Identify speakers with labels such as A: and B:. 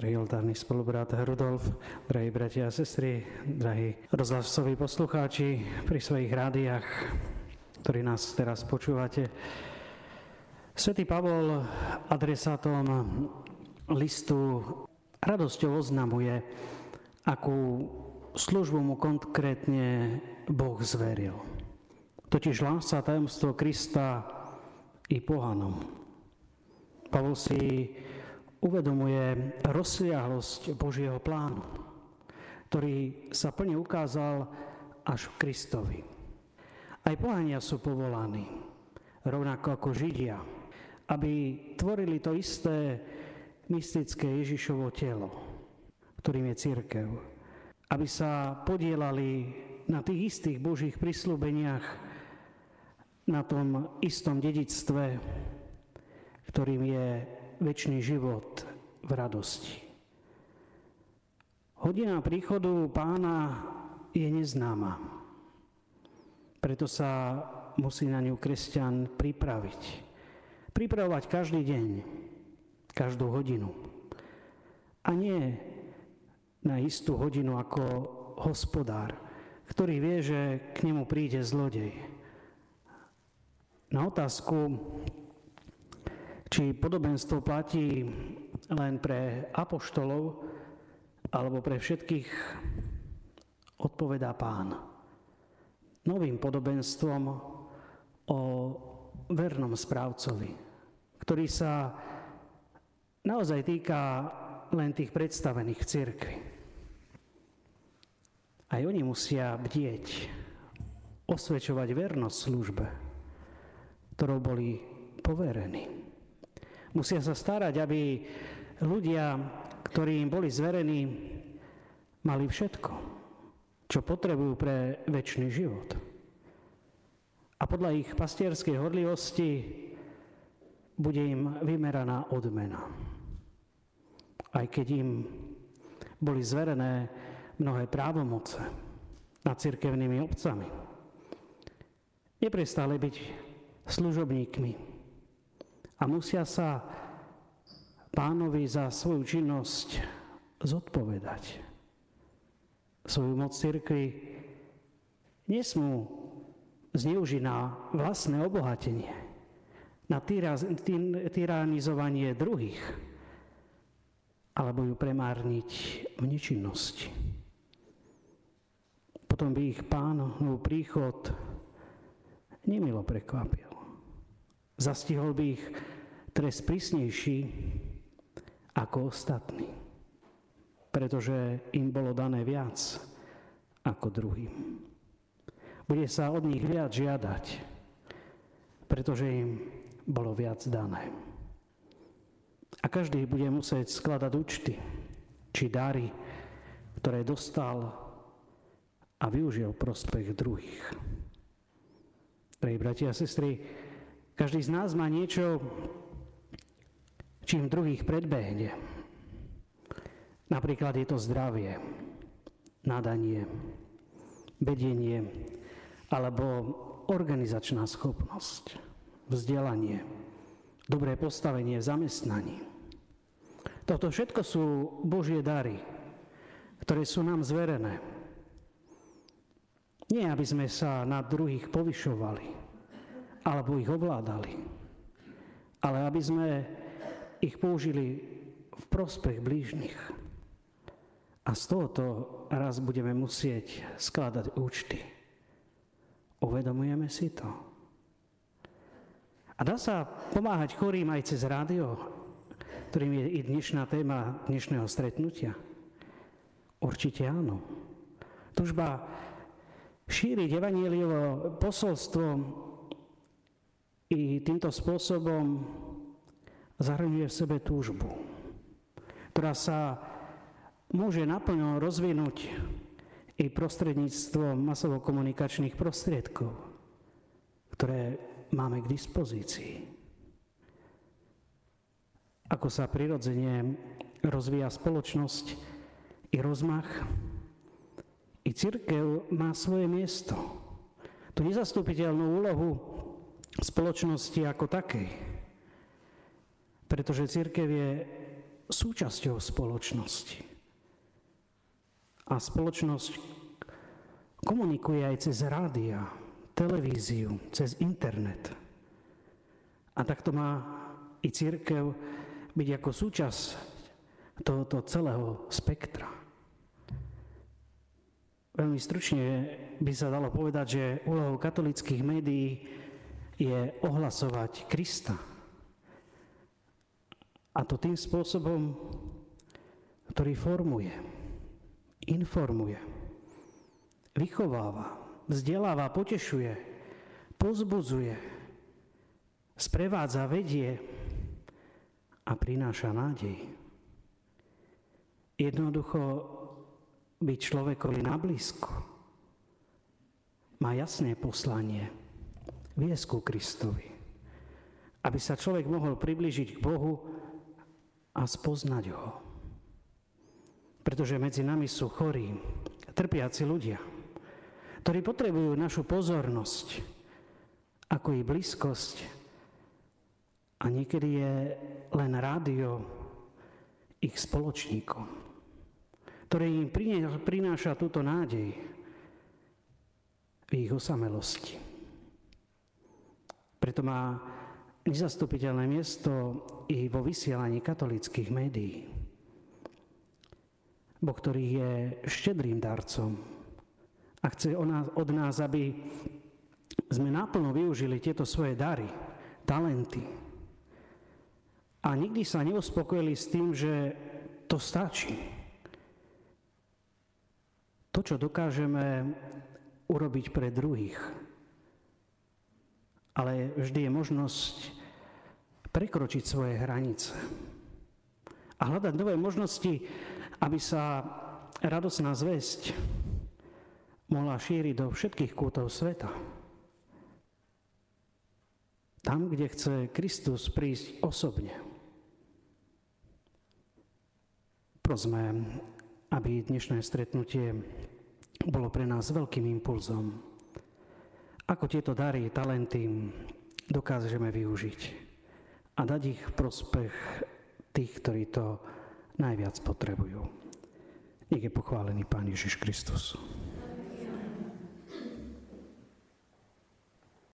A: drahý oltárny spolubrat Rudolf, drahí bratia a sestry, drahí rozhlasoví poslucháči pri svojich rádiách, ktorí nás teraz počúvate. Svetý Pavol adresátom listu radosťou oznamuje, akú službu mu konkrétne Boh zveril. Totiž lása tajomstvo Krista i pohanom. Pavol si uvedomuje rozsiahlosť Božieho plánu, ktorý sa plne ukázal až v Kristovi. Aj pohania sú povolaní, rovnako ako Židia, aby tvorili to isté mystické Ježišovo telo, ktorým je církev. Aby sa podielali na tých istých Božích prislúbeniach, na tom istom dedictve, ktorým je väčší život v radosti. Hodina príchodu pána je neznáma. Preto sa musí na ňu kresťan pripraviť. Pripravovať každý deň, každú hodinu. A nie na istú hodinu ako hospodár, ktorý vie, že k nemu príde zlodej. Na otázku, či podobenstvo platí len pre apoštolov alebo pre všetkých, odpovedá pán. Novým podobenstvom o vernom správcovi, ktorý sa naozaj týka len tých predstavených v cirkvi. Aj oni musia bdieť, osvedčovať vernosť službe, ktorou boli poverení. Musia sa starať, aby ľudia, ktorí im boli zverení, mali všetko, čo potrebujú pre väčší život. A podľa ich pastierskej horlivosti bude im vymeraná odmena. Aj keď im boli zverené mnohé právomoce nad cirkevnými obcami. Neprestále byť služobníkmi, a musia sa pánovi za svoju činnosť zodpovedať. Svoju moc cirkvi nesmú zneužiť na vlastné obohatenie, na tyranizovanie druhých, alebo ju premárniť v nečinnosti. Potom by ich pánov príchod nemilo prekvapil. Zastihol by ich trest prísnejší ako ostatní, pretože im bolo dané viac ako druhým. Bude sa od nich viac žiadať, pretože im bolo viac dané. A každý bude musieť skladať účty, či dary, ktoré dostal a využil prospech druhých. Drahí bratia a sestry, každý z nás má niečo, čím druhých predbehne. Napríklad je to zdravie, nadanie, vedenie alebo organizačná schopnosť, vzdelanie, dobré postavenie v zamestnaní. Toto všetko sú Božie dary, ktoré sú nám zverené. Nie, aby sme sa na druhých povyšovali, alebo ich ovládali, ale aby sme ich použili v prospech blížnych. A z tohoto raz budeme musieť skladať účty. Uvedomujeme si to? A dá sa pomáhať chorým aj cez rádio, ktorým je i dnešná téma dnešného stretnutia? Určite áno. Tužba šíriť evanieliovo posolstvo i týmto spôsobom zahrňuje v sebe túžbu, ktorá sa môže naplno rozvinúť i prostredníctvom masovo-komunikačných prostriedkov, ktoré máme k dispozícii. Ako sa prirodzene rozvíja spoločnosť i rozmach, i církev má svoje miesto. Tu nezastupiteľnú úlohu spoločnosti ako takej. Pretože církev je súčasťou spoločnosti. A spoločnosť komunikuje aj cez rádia, televíziu, cez internet. A takto má i církev byť ako súčasť tohoto celého spektra. Veľmi stručne by sa dalo povedať, že úlohou katolických médií je ohlasovať Krista. A to tým spôsobom, ktorý formuje, informuje, vychováva, vzdeláva, potešuje, pozbudzuje, sprevádza, vedie a prináša nádej. Jednoducho byť človekovi na blízko má jasné poslanie, viesť ku Kristovi. Aby sa človek mohol priblížiť k Bohu a spoznať ho. Pretože medzi nami sú chorí, trpiaci ľudia, ktorí potrebujú našu pozornosť, ako i blízkosť. A niekedy je len rádio ich spoločníkom, ktoré im prináša túto nádej v ich osamelosti. Preto má nezastupiteľné miesto i vo vysielaní katolických médií. Boh, ktorý je štedrým darcom a chce od nás, aby sme naplno využili tieto svoje dary, talenty. A nikdy sa neuspokojili s tým, že to stačí. To, čo dokážeme urobiť pre druhých, ale vždy je možnosť prekročiť svoje hranice a hľadať nové možnosti, aby sa radosná zväzť mohla šíriť do všetkých kútov sveta. Tam, kde chce Kristus prísť osobne. Prosme, aby dnešné stretnutie bolo pre nás veľkým impulzom ako tieto dary, talenty dokážeme využiť a dať ich prospech tých, ktorí to najviac potrebujú. Nech je pochválený Pán Ježiš Kristus.